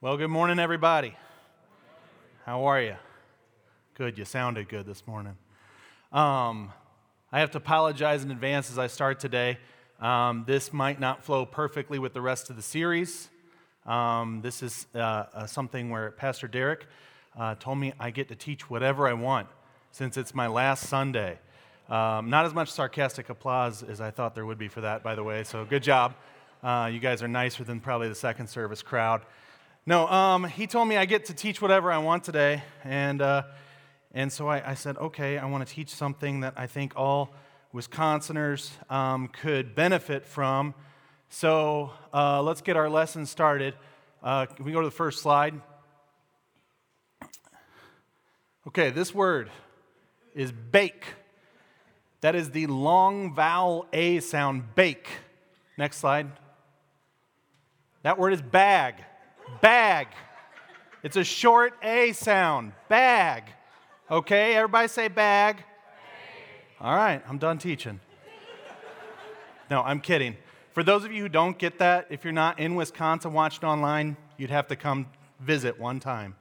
Well, good morning, everybody. How are you? Good, you sounded good this morning. Um, I have to apologize in advance as I start today. Um, this might not flow perfectly with the rest of the series. Um, this is uh, uh, something where Pastor Derek uh, told me I get to teach whatever I want since it's my last Sunday. Um, not as much sarcastic applause as I thought there would be for that, by the way, so good job. Uh, you guys are nicer than probably the second service crowd. No, um, he told me I get to teach whatever I want today. And, uh, and so I, I, said, okay, I want to teach something that I think all Wisconsiners um, could benefit from. So uh, let's get our lesson started. Uh, can we go to the first slide? Okay, this word is bake. That is the long vowel A sound, bake. Next slide. That word is bag. Bag. It's a short A sound. Bag. Okay, everybody say bag. All right, I'm done teaching. No, I'm kidding. For those of you who don't get that, if you're not in Wisconsin watching online, you'd have to come visit one time.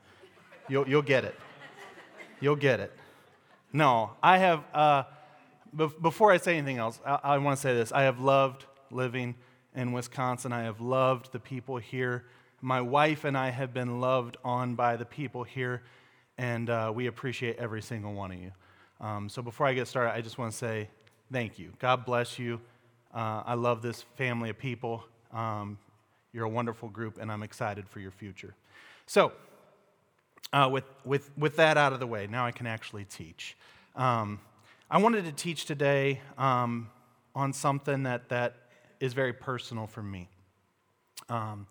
You'll, you'll get it. You'll get it. No, I have, uh, before I say anything else, I, I want to say this. I have loved living in Wisconsin. I have loved the people here. My wife and I have been loved on by the people here, and uh, we appreciate every single one of you. Um, so before I get started, I just want to say thank you. God bless you. Uh, I love this family of people. Um, you're a wonderful group, and I'm excited for your future. So, uh, with, with, with that out of the way, now I can actually teach. Um, I wanted to teach today um, on something that, that is very personal for me. Um,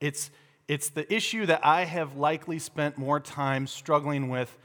it's, it's the issue that I have likely spent more time struggling with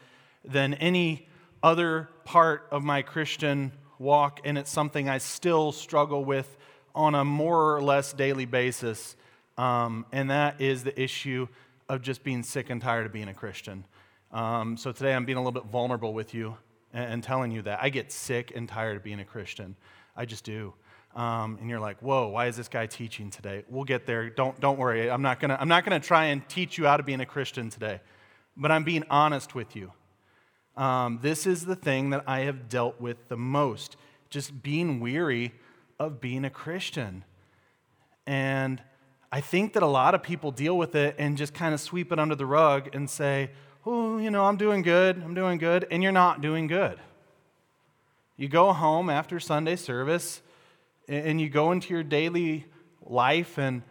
than any other part of my Christian walk, and it's something I still struggle with on a more or less daily basis. Um, and that is the issue of just being sick and tired of being a Christian. Um, so today I'm being a little bit vulnerable with you and, and, telling you that I get sick and tired of being a Christian. I just do um, and you're like, whoa, why is this guy teaching today? We'll get there. Don't, don't worry. I'm not going to I'm not gonna try and teach you how to be a Christian today, but I'm being honest with you. Um, this is the thing that I have dealt with the most just being weary of being a Christian. And I think that a lot of people deal with it and just kind of sweep it under the rug and say, oh, you know, I'm doing good, I'm doing good, and you're not doing good. You go home after Sunday service and you go into your daily life and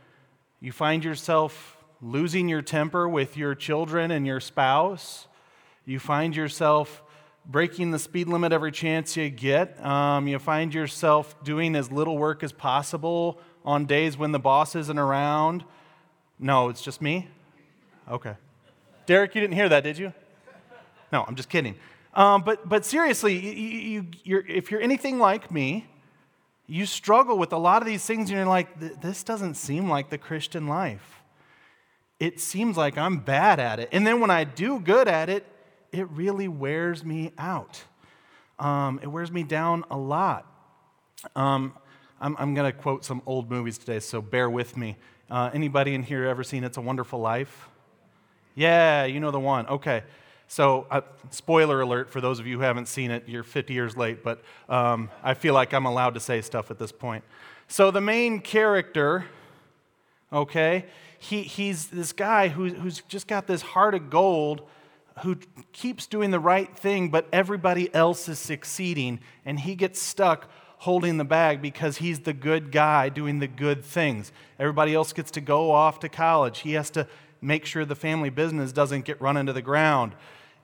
you find yourself losing your temper with your children and your spouse. You find yourself breaking the speed limit every chance you get. Um, you find yourself doing as little work as possible on days when the boss isn't around. No, it's just me? Okay. Derek, you didn't hear that, did you? No, I'm just kidding. Um, but, but seriously, you, you're if you're anything like me, you struggle with a lot of these things and you're like, this doesn't seem like the Christian life. It seems like I'm bad at it. And then when I do good at it, it really wears me out. Um, it wears me down a lot. Um, I'm, I'm going to quote some old movies today, so bear with me. Uh, anybody in here ever seen It's a Wonderful Life? Yeah, you know the one. Okay. So, uh, spoiler alert for those of you who haven't seen it, you're 50 years late, but um, I feel like I'm allowed to say stuff at this point. So, the main character, okay, he, he's this guy who, who's just got this heart of gold who keeps doing the right thing, but everybody else is succeeding, and he gets stuck holding the bag because he's the good guy doing the good things. Everybody else gets to go off to college. He has to make sure the family business doesn't get run into the ground.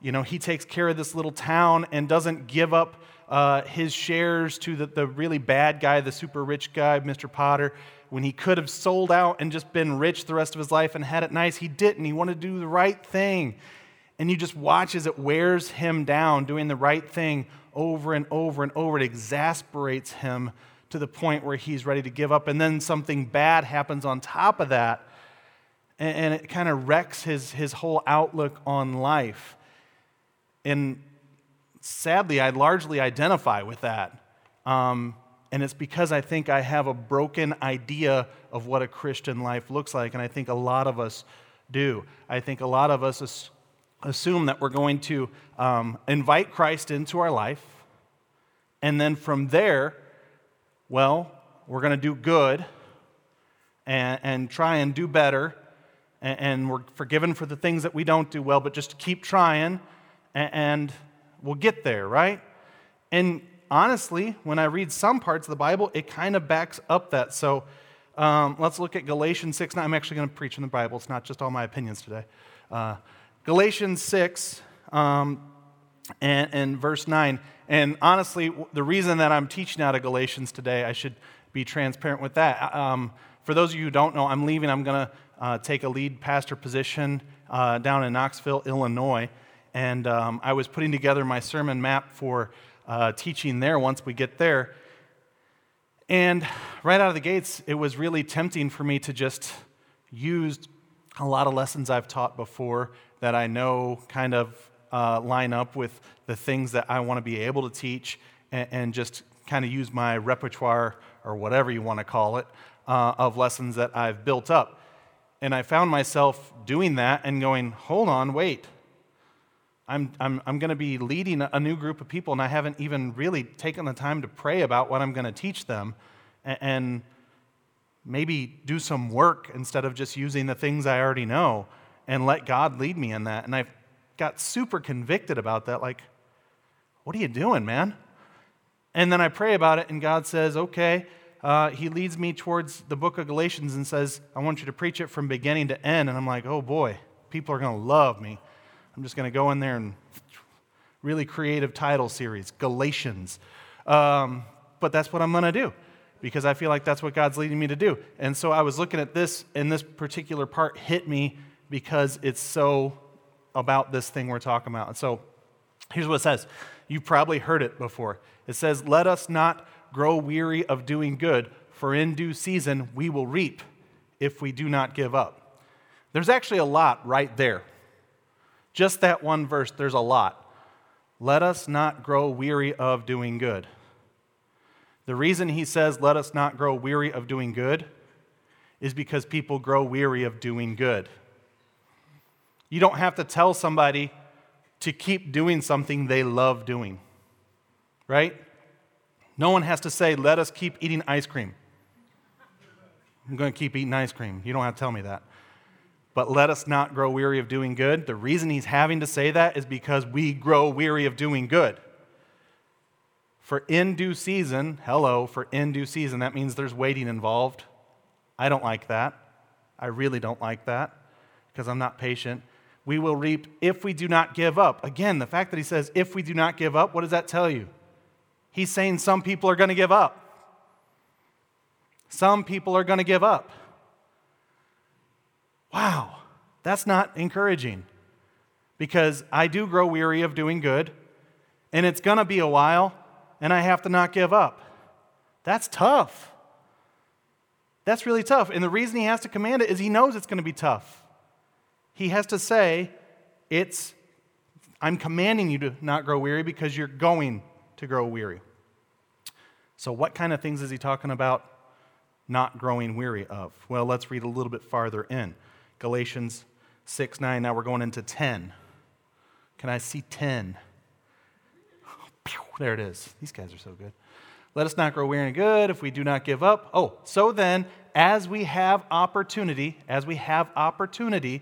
You know, he takes care of this little town and doesn't give up uh, his shares to the, the really bad guy, the super rich guy, Mr. Potter. When he could have sold out and just been rich the rest of his life and had it nice, he didn't. He wanted to do the right thing. And you just watch as it wears him down, doing the right thing over and over and over. It exasperates him to the point where he's ready to give up. And then something bad happens on top of that and, it kind of wrecks his, his whole outlook on life. And sadly, I largely identify with that. Um, and it's because I think I have a broken idea of what a Christian life looks like. And I think a lot of us do. I think a lot of us assume that we're going to um, invite Christ into our life, and then from there, well, we're going to do good and, and try and do better, and, we're forgiven for the things that we don't do well, but just keep trying, and, and we'll get there, right? And honestly, when I read some parts of the Bible, it kind of backs up that. So um, let's look at Galatians 6. Now, I'm actually going to preach in the Bible, it's not just all my opinions today. Uh, Galatians 6 um, and, and verse 9. And honestly, the reason that I'm teaching out of Galatians today, I should be transparent with that. Um, for those of you who don't know, I'm leaving. I'm going to uh, take a lead pastor position uh, down in Knoxville, Illinois. And um, I was putting together my sermon map for uh, teaching there once we get there. And right out of the gates, it was really tempting for me to just use a lot of lessons I've taught before that I know kind of uh, line up with the things that I want to be able to teach and, and just kind of use my repertoire or whatever you want to call it uh, of lessons that I've built up. And I found myself doing that and going, hold on, wait. I'm, I'm, I'm going to be leading a new group of people, and I haven't even really taken the time to pray about what I'm going to teach them and, and maybe do some work instead of just using the things I already know and let God lead me in that. And I got super convicted about that. Like, what are you doing, man? And then I pray about it, and God says, okay. Uh, he leads me towards the book of Galatians and says, I want you to preach it from beginning to end. And I'm like, oh boy, people are going to love me. I'm just going to go in there and really creative title series, Galatians. Um, but that's what I'm going to do because I feel like that's what God's leading me to do. And so I was looking at this, and this particular part hit me because it's so about this thing we're talking about. And so here's what it says. You've probably heard it before. It says, Let us not grow weary of doing good, for in due season we will reap if we do not give up. There's actually a lot right there. Just that one verse, there's a lot. Let us not grow weary of doing good. The reason he says, let us not grow weary of doing good, is because people grow weary of doing good. You don't have to tell somebody to keep doing something they love doing, right? No one has to say, let us keep eating ice cream. I'm going to keep eating ice cream. You don't have to tell me that but let us not grow weary of doing good. The reason he's having to say that is because we grow weary of doing good. For in due season, hello, for in due season, that means there's waiting involved. I don't like that. I really don't like that because I'm not patient. We will reap if we do not give up. Again, the fact that he says, if we do not give up, what does that tell you? He's saying some people are going to give up. Some people are going to give up. Wow, that's not encouraging because I do grow weary of doing good, and it's going to be a while, and I have to not give up. That's tough. That's really tough. And the reason he has to command it is he knows it's going to be tough. He has to say, It's, I'm commanding you to not grow weary because you're going to grow weary. So, what kind of things is he talking about not growing weary of? Well, let's read a little bit farther in. Galatians 6 9. Now we're going into 10. Can I see 10? There it is. These guys are so good. Let us not grow weary and good if we do not give up. Oh, so then, as we have opportunity, as we have opportunity,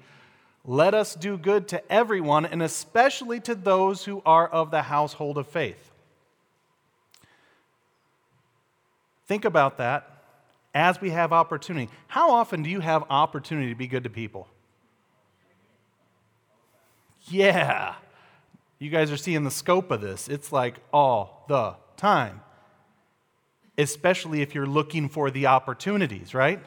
let us do good to everyone, and especially to those who are of the household of faith. Think about that as we have opportunity. How often do you have opportunity to be good to people? Yeah. You guys are seeing the scope of this. It's like all the time, especially if you're looking for the opportunities, right?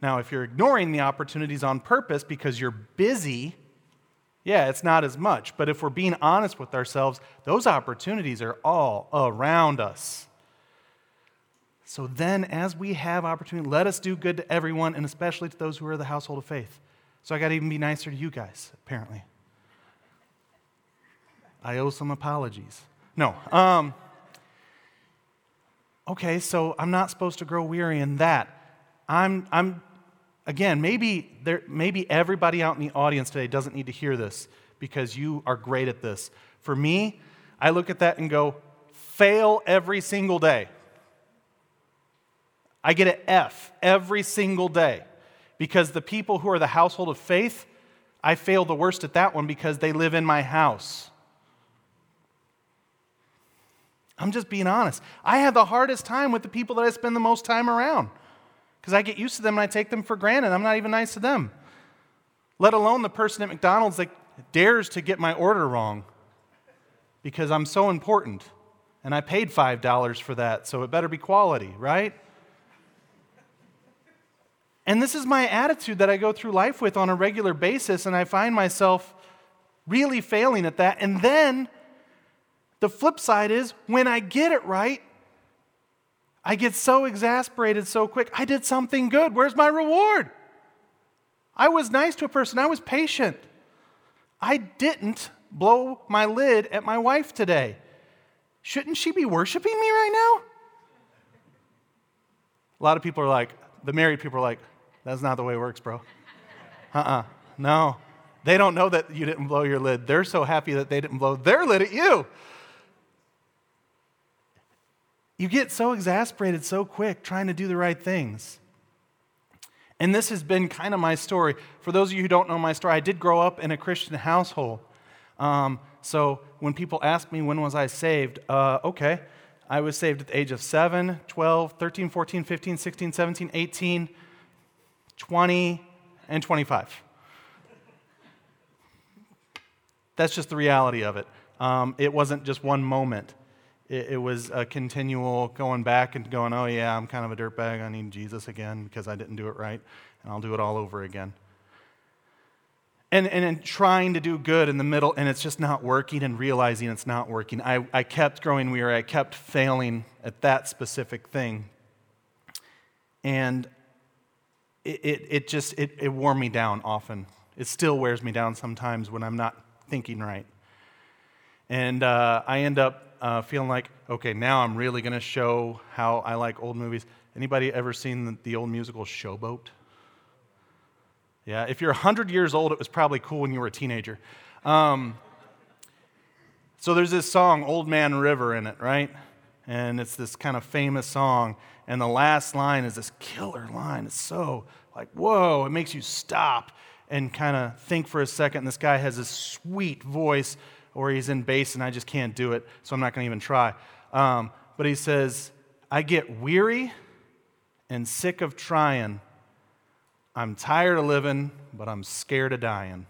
Now, if you're ignoring the opportunities on purpose because you're busy, yeah, it's not as much. But if we're being honest with ourselves, those opportunities are all around us. So then, as we have opportunity, let us do good to everyone, and especially to those who are the household of faith. So I got to even be nicer to you guys, apparently. I owe some apologies. No. Um, okay, so I'm not supposed to grow weary in that. I'm, I'm again, maybe, there, maybe everybody out in the audience today doesn't need to hear this because you are great at this. For me, I look at that and go, fail every single day. I get an F every single day because the people who are the household of faith, I fail the worst at that one because they live in my house. I'm just being honest. I have the hardest time with the people that I spend the most time around because I get used to them and I take them for granted. I'm not even nice to them, let alone the person at McDonald's that dares to get my order wrong because I'm so important and I paid $5 for that, so it better be quality, right? And this is my attitude that I go through life with on a regular basis, and I find myself really failing at that. And then the flip side is when I get it right, I get so exasperated so quick. I did something good. Where's my reward? I was nice to a person, I was patient. I didn't blow my lid at my wife today. Shouldn't she be worshiping me right now? A lot of people are like, the married people are like, that's not the way it works, bro. Uh uh-uh. uh No. They don't know that you didn't blow your lid. They're so happy that they didn't blow their lid at you. You get so exasperated so quick trying to do the right things. And this has been kind of my story. For those of you who don't know my story, I did grow up in a Christian household. Um, so when people ask me when was I saved, uh, okay, I was saved at the age of 7, 12, 13, 14, 15, 16, 17, 18, 20, and 25. That's just the reality of it. Um, it wasn't just one moment. It, it, was a continual going back and going, oh, yeah, I'm kind of a dirtbag. I need Jesus again because I didn't do it right, and I'll do it all over again. And, and, and trying to do good in the middle, and it's just not working, and realizing it's not working. I, I kept growing weary. I kept failing at that specific thing. And it, it, it just it, it wore me down often. It still wears me down sometimes when I'm not thinking right. And uh, I end up uh, feeling like, okay, now I'm really going to show how I like old movies. Anybody ever seen the, the old musical Showboat? Yeah, if you're 100 years old, it was probably cool when you were a teenager. Um, so there's this song, Old Man River, in it, right? And it's this kind of famous song. And the last line is this killer line. It's so like, whoa, it makes you stop and kind of think for a second. And this guy has this sweet voice, or he's in bass, and I just can't do it, so I'm not going to even try. Um, but he says, I get weary and sick of trying. I'm tired of living, but I'm scared of dying.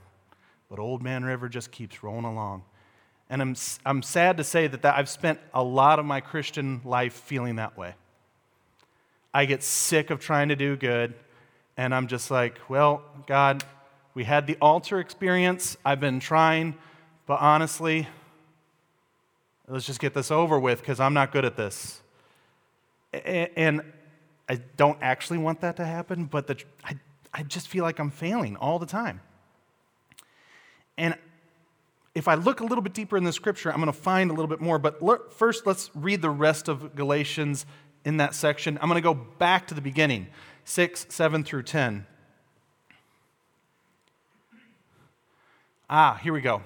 But Old Man River just keeps rolling along. And I'm, I'm sad to say that, that I've spent a lot of my Christian life feeling that way. I get sick of trying to do good, and I'm just like, well, God, we had the altar experience. I've been trying, but honestly, let's just get this over with because I'm not good at this. And I don't actually want that to happen, but the, I, I just feel like I'm failing all the time. And if I look a little bit deeper in the scripture, I'm going to find a little bit more. But first, let's read the rest of Galatians in that section. I'm going to go back to the beginning 6, 7 through 10. Ah, here we go.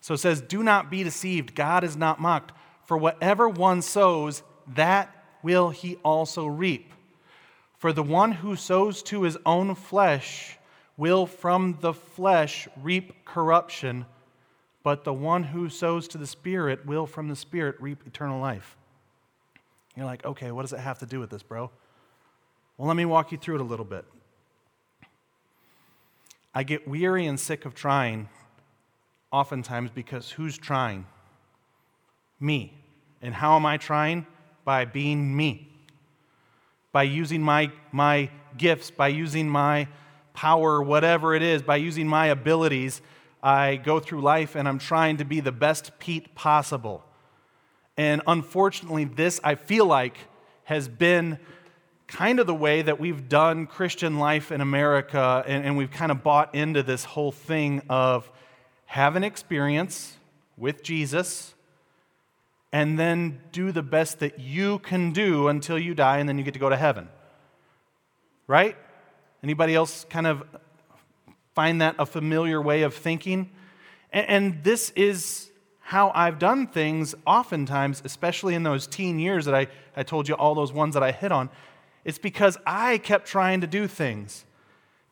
So it says, Do not be deceived. God is not mocked. For whatever one sows, that will he also reap. For the one who sows to his own flesh will from the flesh reap corruption, but the one who sows to the Spirit will from the Spirit reap eternal life. You're like, okay, what does it have to do with this, bro? Well, let me walk you through it a little bit. I get weary and sick of trying oftentimes because who's trying? Me. And how am I trying? By being me. By using my, my gifts, by using my power, whatever it is, by using my abilities, I go through life and I'm trying to be the best Pete possible. And unfortunately, this, I feel like, has been kind of the way that we've done Christian life in America, and, and, we've kind of bought into this whole thing of have an experience with Jesus and then do the best that you can do until you die, and then you get to go to heaven. Right? Anybody else kind of find that a familiar way of thinking? And, and this is how I've done things oftentimes, especially in those teen years that I, I told you, all those ones that I hit on. It's because I kept trying to do things.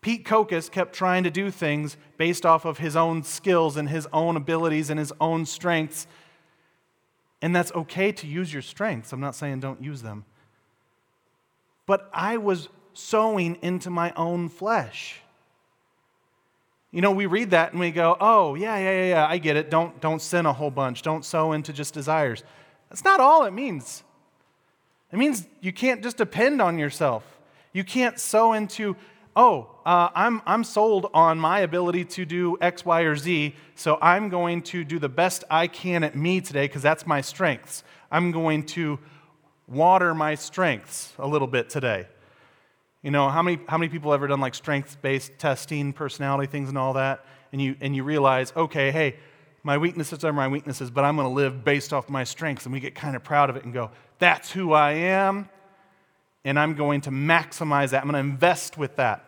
Pete Kokas kept trying to do things based off of his own skills and his own abilities and his own strengths. And that's okay to use your strengths. I'm not saying don't use them. But I was sowing into my own flesh. You know, we read that and we go, oh, yeah, yeah, yeah, yeah, I get it. Don't, don't sin a whole bunch. Don't sow into just desires. That's not all it means. It means you can't just depend on yourself. You can't sow into, oh, uh, I'm, I'm sold on my ability to do X, Y, or Z, so I'm going to do the best I can at me today because that's my strengths. I'm going to water my strengths a little bit today. You know, how many, how many people ever done like strength based testing, personality things, and all that? And you, and you realize, okay, hey, my weaknesses are my weaknesses, but I'm going to live based off my strengths. And we get kind of proud of it and go, that's who I am. And I'm going to maximize that. I'm going to invest with that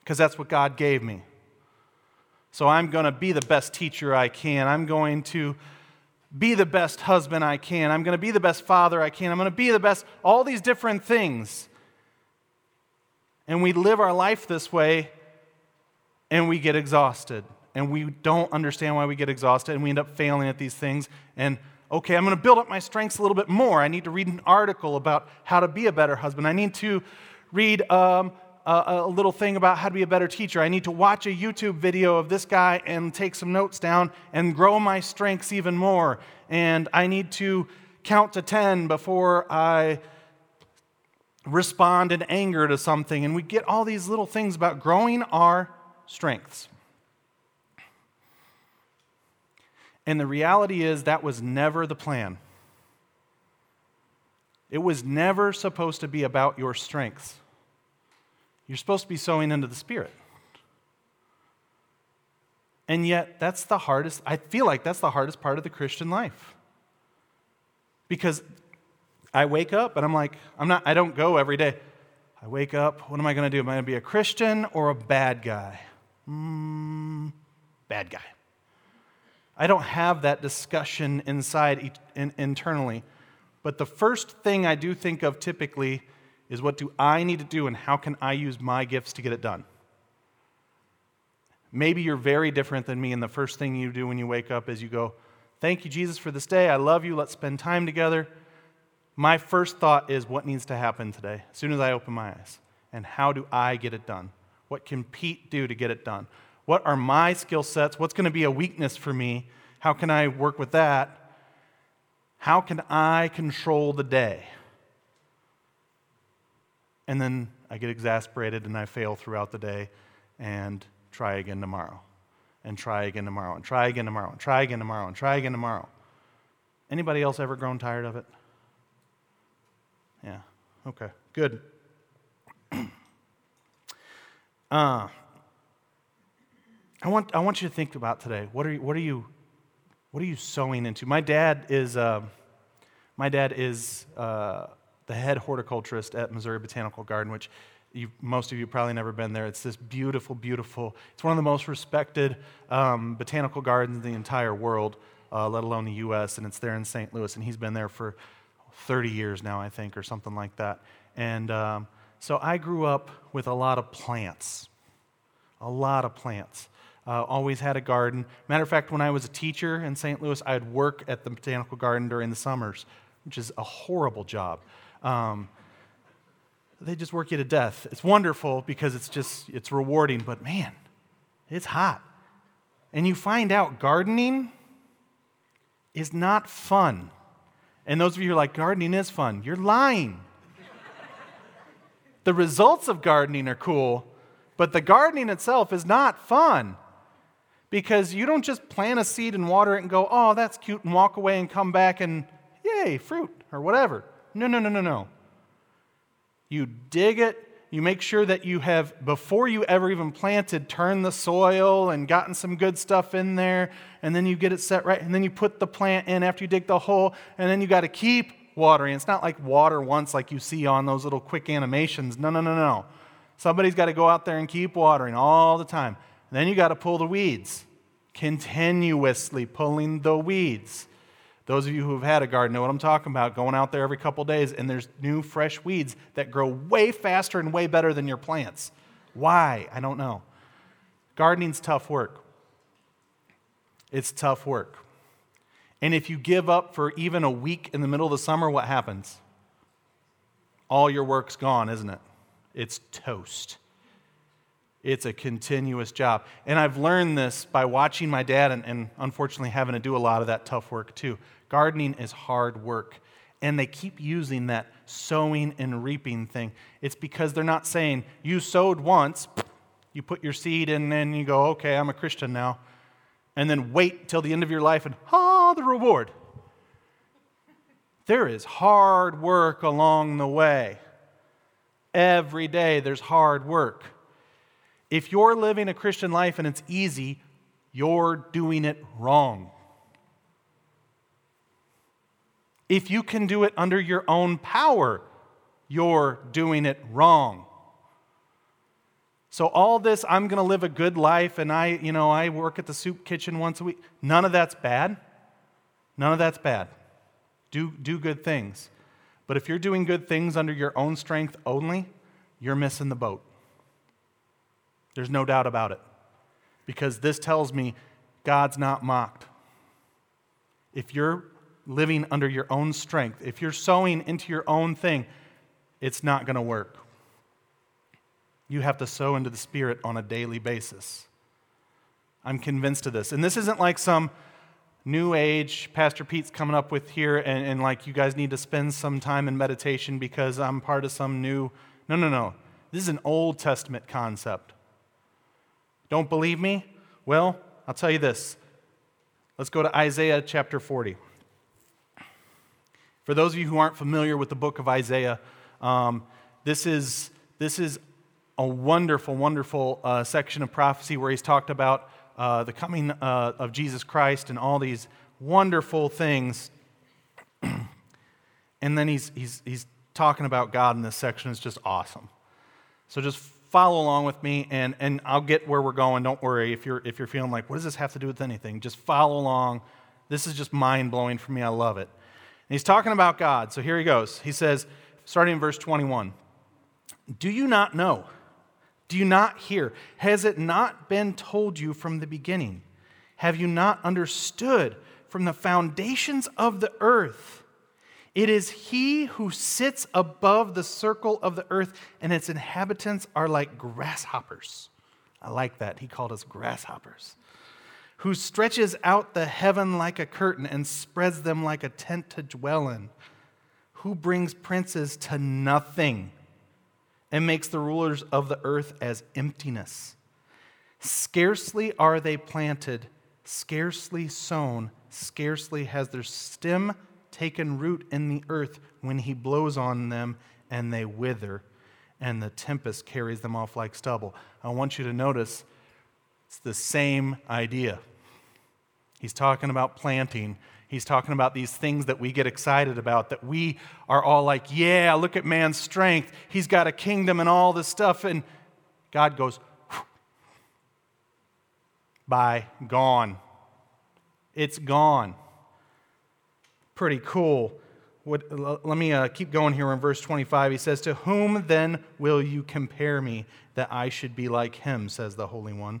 because that's what God gave me. So I'm going to be the best teacher I can. I'm going to be the best husband I can. I'm going to be the best father I can. I'm going to be the best, all these different things. And we live our life this way and we get exhausted. And we don't understand why we get exhausted and we end up failing at these things. And okay, I'm going to build up my strengths a little bit more. I need to read an article about how to be a better husband. I need to read um, a, a, little thing about how to be a better teacher. I need to watch a YouTube video of this guy and take some notes down and grow my strengths even more. And I need to count to 10 before I respond in anger to something. And we get all these little things about growing our strengths. And the reality is, that was never the plan. It was never supposed to be about your strengths. You're supposed to be sowing into the Spirit. And yet, that's the hardest, I feel like that's the hardest part of the Christian life. Because I wake up and I'm like, I'm not, I don't go every day. I wake up, what am I going to do? Am I going to be a Christian or a bad guy? Mm, bad guy. I don't have that discussion inside in, internally. But the first thing I do think of typically is what do I need to do and how can I use my gifts to get it done? Maybe you're very different than me, and the first thing you do when you wake up is you go, Thank you, Jesus, for this day. I love you. Let's spend time together my first thought is what needs to happen today as soon as I open my eyes? And how do I get it done? What can Pete do to get it done? What are my skill sets? What's going to be a weakness for me? How can I work with that? How can I control the day? And then I get exasperated and I fail throughout the day and try again tomorrow and try again tomorrow and try again tomorrow and try again tomorrow and try again tomorrow. Anybody else ever grown tired of it? Yeah. Okay. Good. uh, I want I want you to think about today. What are you, what are you what are you sowing into? My dad is uh, my dad is uh, the head horticulturist at Missouri Botanical Garden, which you, most of you probably never been there. It's this beautiful, beautiful. It's one of the most respected um, botanical gardens in the entire world, uh, let alone the U.S. And it's there in St. Louis, and he's been there for 30 years now, I think, or something like that. And um, so I grew up with a lot of plants, a lot of plants. Uh, always had a garden. Matter of fact, when I was a teacher in St. Louis, I'd work at the botanical garden during the summers, which is a horrible job. Um, they just work you to death. It's wonderful because it's just it's rewarding, but man, it's hot. And you find out gardening is not fun. And those of you who are like, gardening is fun, you're lying. the results of gardening are cool, but the gardening itself is not fun. Because you don't just plant a seed and water it and go, oh, that's cute, and walk away and come back and, yay, fruit or whatever. No, no, no, no, no. You dig it, you make sure that you have, before you ever even planted, turned the soil and gotten some good stuff in there, and then you get it set right, and then you put the plant in after you dig the hole, and then you got to keep watering. It's not like water once like you see on those little quick animations. No, no, no, no. Somebody's got to go out there and keep watering all the time. And then you got to pull the weeds, continuously pulling the weeds. Those of you who have had a garden know what I'm talking about. Going out there every couple days, and there's new, fresh weeds that grow way faster and way better than your plants. Why? I don't know. Gardening's tough work. It's tough work. And if you give up for even a week in the middle of the summer, what happens? All your work's gone, isn't it? It's toast. It's a continuous job. And I've learned this by watching my dad and, and, unfortunately having to do a lot of that tough work too. Gardening is hard work. And they keep using that sowing and reaping thing. It's because they're not saying, you sowed once, you put your seed in, and then you go, okay, I'm a Christian now and then wait till the end of your life and, ah, the reward. There is hard work along the way. Every day there's hard work. If you're living a Christian life and it's easy, you're doing it wrong. If you can do it under your own power, you're doing it wrong. So all this, I'm going to live a good life and I, you know, I work at the soup kitchen once a week. None of that's bad. None of that's bad. Do, do good things. But if you're doing good things under your own strength only, you're missing the boat. There's no doubt about it. Because this tells me God's not mocked. If you're living under your own strength, if you're sowing into your own thing, it's not going to work. You have to sow into the Spirit on a daily basis. I'm convinced of this. And this isn't like some new age Pastor Pete's coming up with here, and, and like you guys need to spend some time in meditation because I'm part of some new. No, no, no. This is an Old Testament concept. Don't believe me? Well, I'll tell you this. Let's go to Isaiah chapter 40. For those of you who aren't familiar with the book of Isaiah, um, this, is, this is a wonderful, wonderful uh, section of prophecy where he's talked about uh, the coming uh, of Jesus Christ and all these wonderful things. and then he's, he's, he's talking about God in this section. It's just awesome. So just follow along with me, and, and I'll get where we're going. Don't worry if you're, if you're feeling like, what does this have to do with anything? Just follow along. This is just mind blowing for me. I love it. He's talking about God. So here he goes. He says, starting in verse 21 Do you not know? Do you not hear? Has it not been told you from the beginning? Have you not understood from the foundations of the earth? It is he who sits above the circle of the earth, and its inhabitants are like grasshoppers. I like that. He called us grasshoppers. Who stretches out the heaven like a curtain and spreads them like a tent to dwell in. Who brings princes to nothing and makes the rulers of the earth as emptiness. Scarcely are they planted, scarcely sown, scarcely has their stem taken root in the earth when he blows on them and they wither, and the tempest carries them off like stubble. I want you to notice it's the same idea. He's talking about planting He's talking about these things that we get excited about, that we are all like, yeah, look at man's strength. He's got a kingdom and all this stuff. And God goes, bye, gone. It's gone. Pretty cool. What, let me uh, keep going here in verse 25. He says, To whom then will you compare me that I should be like him, says the Holy One?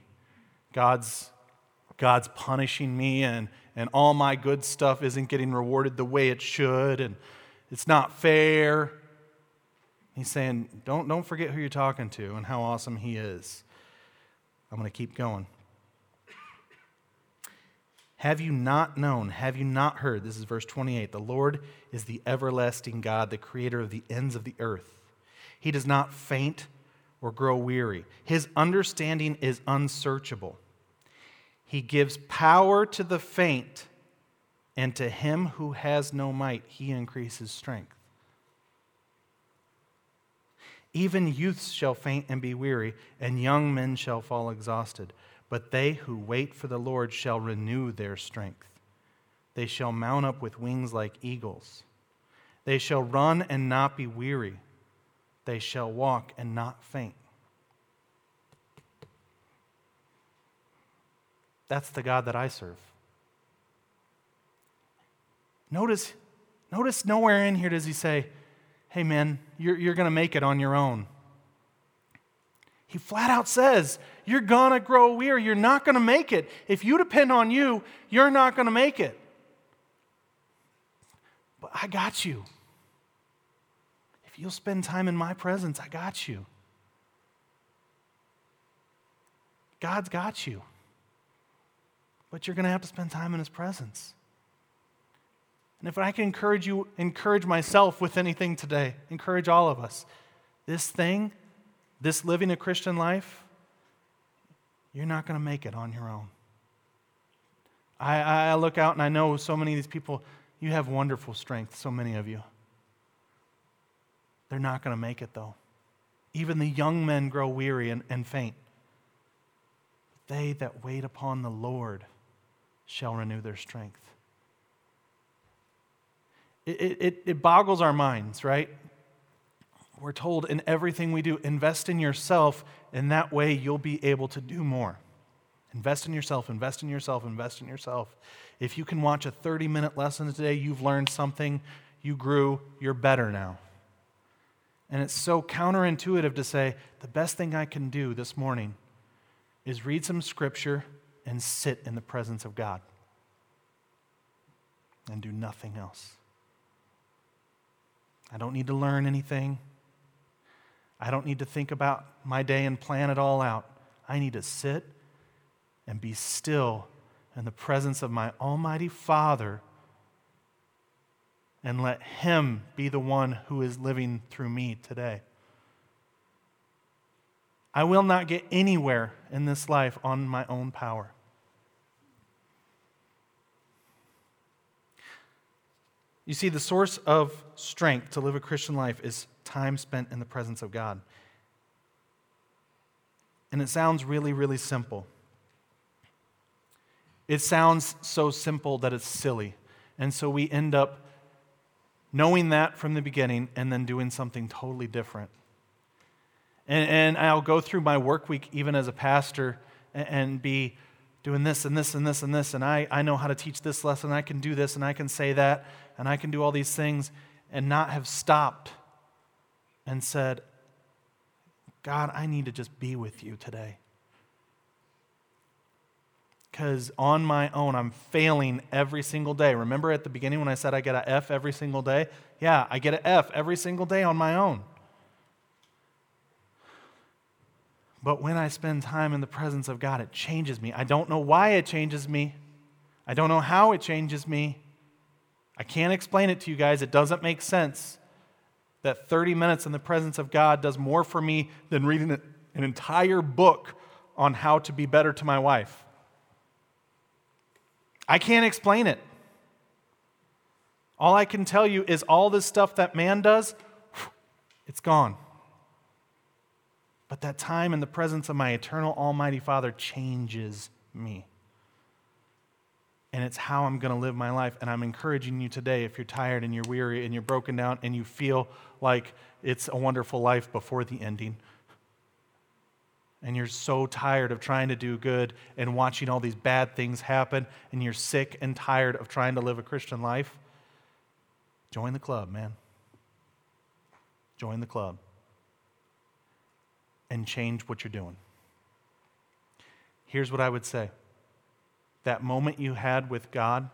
God's, God's punishing me, and and all my good stuff isn't getting rewarded the way it should, and it's not fair. He's saying, don't, don't forget who you're talking to and how awesome he is. I'm going to keep going. Have you not known? Have you not heard? This is verse 28. The Lord is the everlasting God, the creator of the ends of the earth. He does not faint or grow weary. His understanding is unsearchable. He gives power to the faint, and to him who has no might, he increases strength. Even youths shall faint and be weary, and young men shall fall exhausted. But they who wait for the Lord shall renew their strength. They shall mount up with wings like eagles. They shall run and not be weary. They shall walk and not faint. That's the God that I serve. Notice, notice nowhere in here does he say, hey man, you're, you're going to make it on your own. He flat out says, you're going to grow weary. You're not going to make it. If you depend on you, you're not going to make it. But I got you. If you'll spend time in my presence, I got you. God's got you. But you're going to have to spend time in his presence. And if I can encourage you, encourage myself with anything today, encourage all of us. This thing, this living a Christian life, you're not going to make it on your own. I, I look out and I know so many of these people, you have wonderful strength, so many of you. They're not going to make it, though. Even the young men grow weary and, and faint. They that wait upon the Lord shall renew their strength. It, it, it boggles our minds, right? We're told in everything we do, invest in yourself, and that way you'll be able to do more. Invest in yourself, invest in yourself, invest in yourself. If you can watch a 30 minute lesson today, you've learned something, you grew, you're better now. And it's so counterintuitive to say, the best thing I can do this morning is read some scripture and sit in the presence of God and do nothing else. I don't need to learn anything. I don't need to think about my day and plan it all out. I need to sit and be still in the presence of my Almighty Father and let Him be the one who is living through me today. I will not get anywhere in this life on my own power. You see, the source of strength to live a Christian life is time spent in the presence of God. And it sounds really, really simple. It sounds so simple that it's silly. And so we end up knowing that from the beginning and then doing something totally different. And, and I'll go through my work week, even as a pastor, and, and be doing this and this and this and this. And I, I know how to teach this lesson. I can do this and I can say that and I can do all these things and not have stopped and said, God, I need to just be with you today. Because on my own, I'm failing every single day. Remember at the beginning when I said I get an F every single day? Yeah, I get an F every single day on my own. But when I spend time in the presence of God, it changes me. I don't know why it changes me. I don't know how it changes me. I can't explain it to you guys. It doesn't make sense that 30 minutes in the presence of God does more for me than reading an entire book on how to be better to my wife. I can't explain it. All I can tell you is all this stuff that man does, it's gone. But that time in the presence of my eternal Almighty Father changes me. And it's how I'm going to live my life. And I'm encouraging you today if you're tired and you're weary and you're broken down and you feel like it's a wonderful life before the ending. And you're so tired of trying to do good and watching all these bad things happen, and you're sick and tired of trying to live a Christian life, join the club, man. Join the club and change what you're doing. Here's what I would say that moment you had with God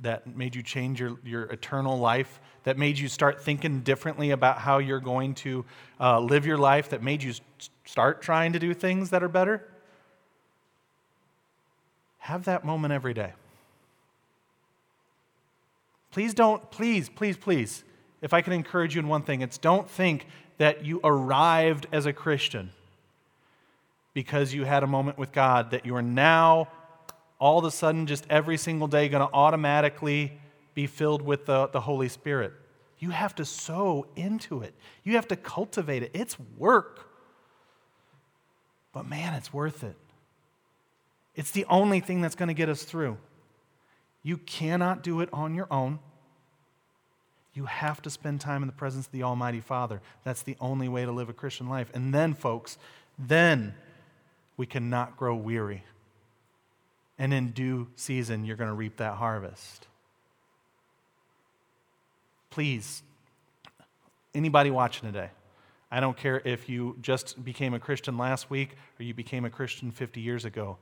that made you change your, your eternal life, that made you start thinking differently about how you're going to uh, live your life, that made you start trying to do things that are better, have that moment every day. Please don't, please, please, please, if I can encourage you in one thing, it's don't think that you arrived as a Christian because you had a moment with God, that you are now all of a sudden, just every single day, going to automatically be filled with the, the Holy Spirit. You have to sow into it, you have to cultivate it. It's work. But man, it's worth it. It's the only thing that's going to get us through. You cannot do it on your own. You have to spend time in the presence of the Almighty Father. That's the only way to live a Christian life. And then, folks, then we cannot grow weary. And in due season, you're going to reap that harvest. Please, anybody watching today, I don't care if you just became a Christian last week or you became a Christian 50 years ago.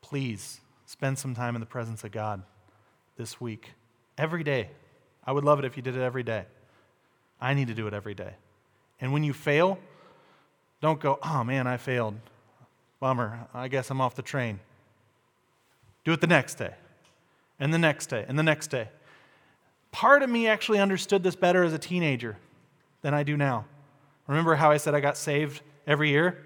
Please spend some time in the presence of God this week every day. I would love it if you did it every day. I need to do it every day. And when you fail, don't go, oh man, I failed. Bummer. I guess I'm off the train. Do it the next day, and the next day, and the next day. Part of me actually understood this better as a teenager than I do now. Remember how I said I got saved every year?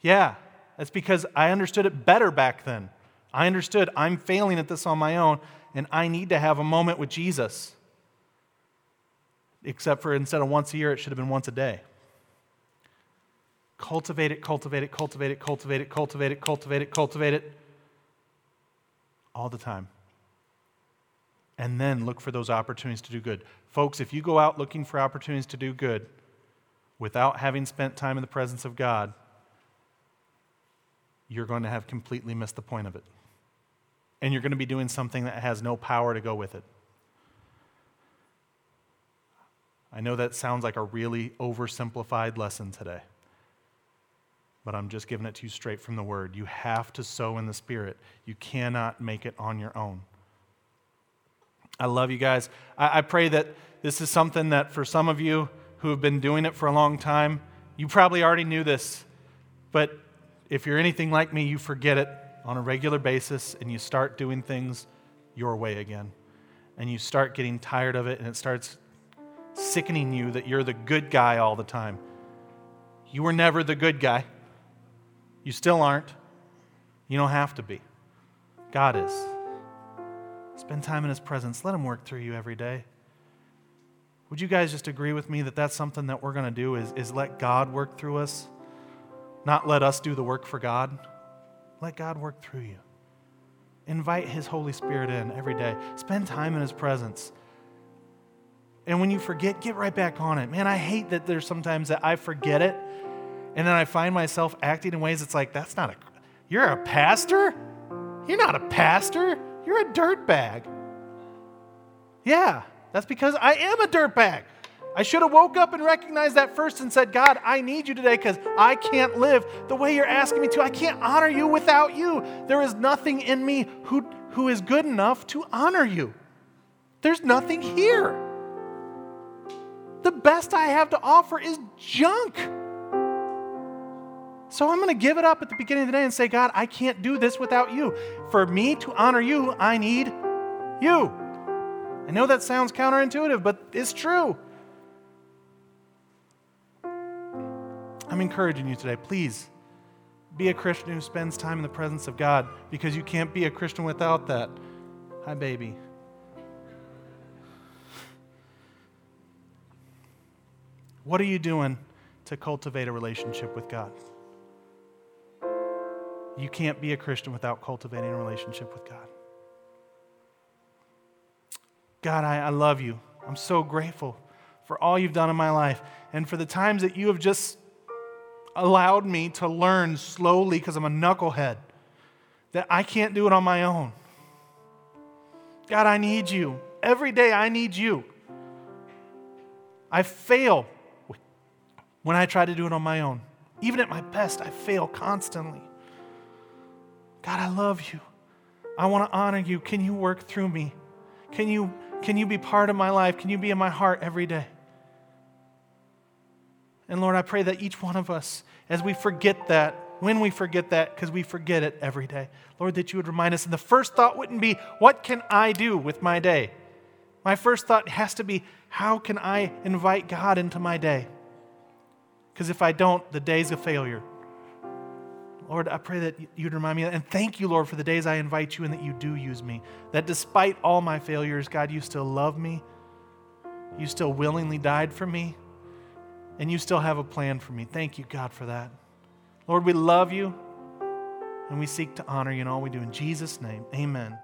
Yeah, that's because I understood it better back then. I understood I'm failing at this on my own, and I need to have a moment with Jesus. Except for instead of once a year, it should have been once a day. Cultivate it, cultivate it, cultivate it, cultivate it, cultivate it, cultivate it, cultivate it all the time. And then look for those opportunities to do good. Folks, if you go out looking for opportunities to do good without having spent time in the presence of God, you're going to have completely missed the point of it and you're going to be doing something that has no power to go with it. I know that sounds like a really oversimplified lesson today, but I'm just giving it to you straight from the Word. You have to sow in the Spirit, you cannot make it on your own. I love you guys. I, I pray that this is something that for some of you who have been doing it for a long time, you probably already knew this, but if you're anything like me, you forget it on a regular basis and you start doing things your way again. And you start getting tired of it and it starts sickening you that you're the good guy all the time. You were never the good guy. You still aren't. You don't have to be. God is. Spend time in His presence. Let Him work through you every day. Would you guys just agree with me that that's something that we're going to do is, is let God work through us, not let us do the work for God? Let God work through you. Invite His Holy Spirit in every day. Spend time in His presence. And when you forget, get right back on it. Man, I hate that there's sometimes that I forget it and then I find myself acting in ways it's like, that's not a, you're a pastor? You're not a pastor. You're a dirtbag. Yeah, that's because I am a dirtbag. I should have woke up and recognized that first and said, God, I need you today because I can't live the way you're asking me to. I can't honor you without you. There is nothing in me who, who is good enough to honor you. There's nothing here. The best I have to offer is junk. So I'm going to give it up at the beginning of the day and say, God, I can't do this without you. For me to honor you, I need you. I know that sounds counterintuitive, but it's true. I'm encouraging you today, please be a Christian who spends time in the presence of God because you can't be a Christian without that. Hi, baby. What are you doing to cultivate a relationship with God? You can't be a Christian without cultivating a relationship with God. God, I, I love you. I'm so grateful for all you've done in my life and for the times that you have just allowed me to learn slowly because I'm a knucklehead that I can't do it on my own. God, I need you. Every day I need you. I fail when I try to do it on my own. Even at my best, I fail constantly. God, I love you. I want to honor you. Can you work through me? Can you, can you be part of my life? Can you be in my heart every day? And Lord, I pray that each one of us, as we forget that, when we forget that, because we forget it every day, Lord, that you would remind us. And the first thought wouldn't be, what can I do with my day? My first thought has to be how can I invite God into my day? Because if I don't, the day's a failure. Lord, I pray that you'd remind me, and thank you, Lord, for the days I invite you and that you do use me. That despite all my failures, God, you still love me. You still willingly died for me. And you still have a plan for me. Thank you, God, for that. Lord, we love you and we seek to honor you in all we do. In Jesus' name, amen.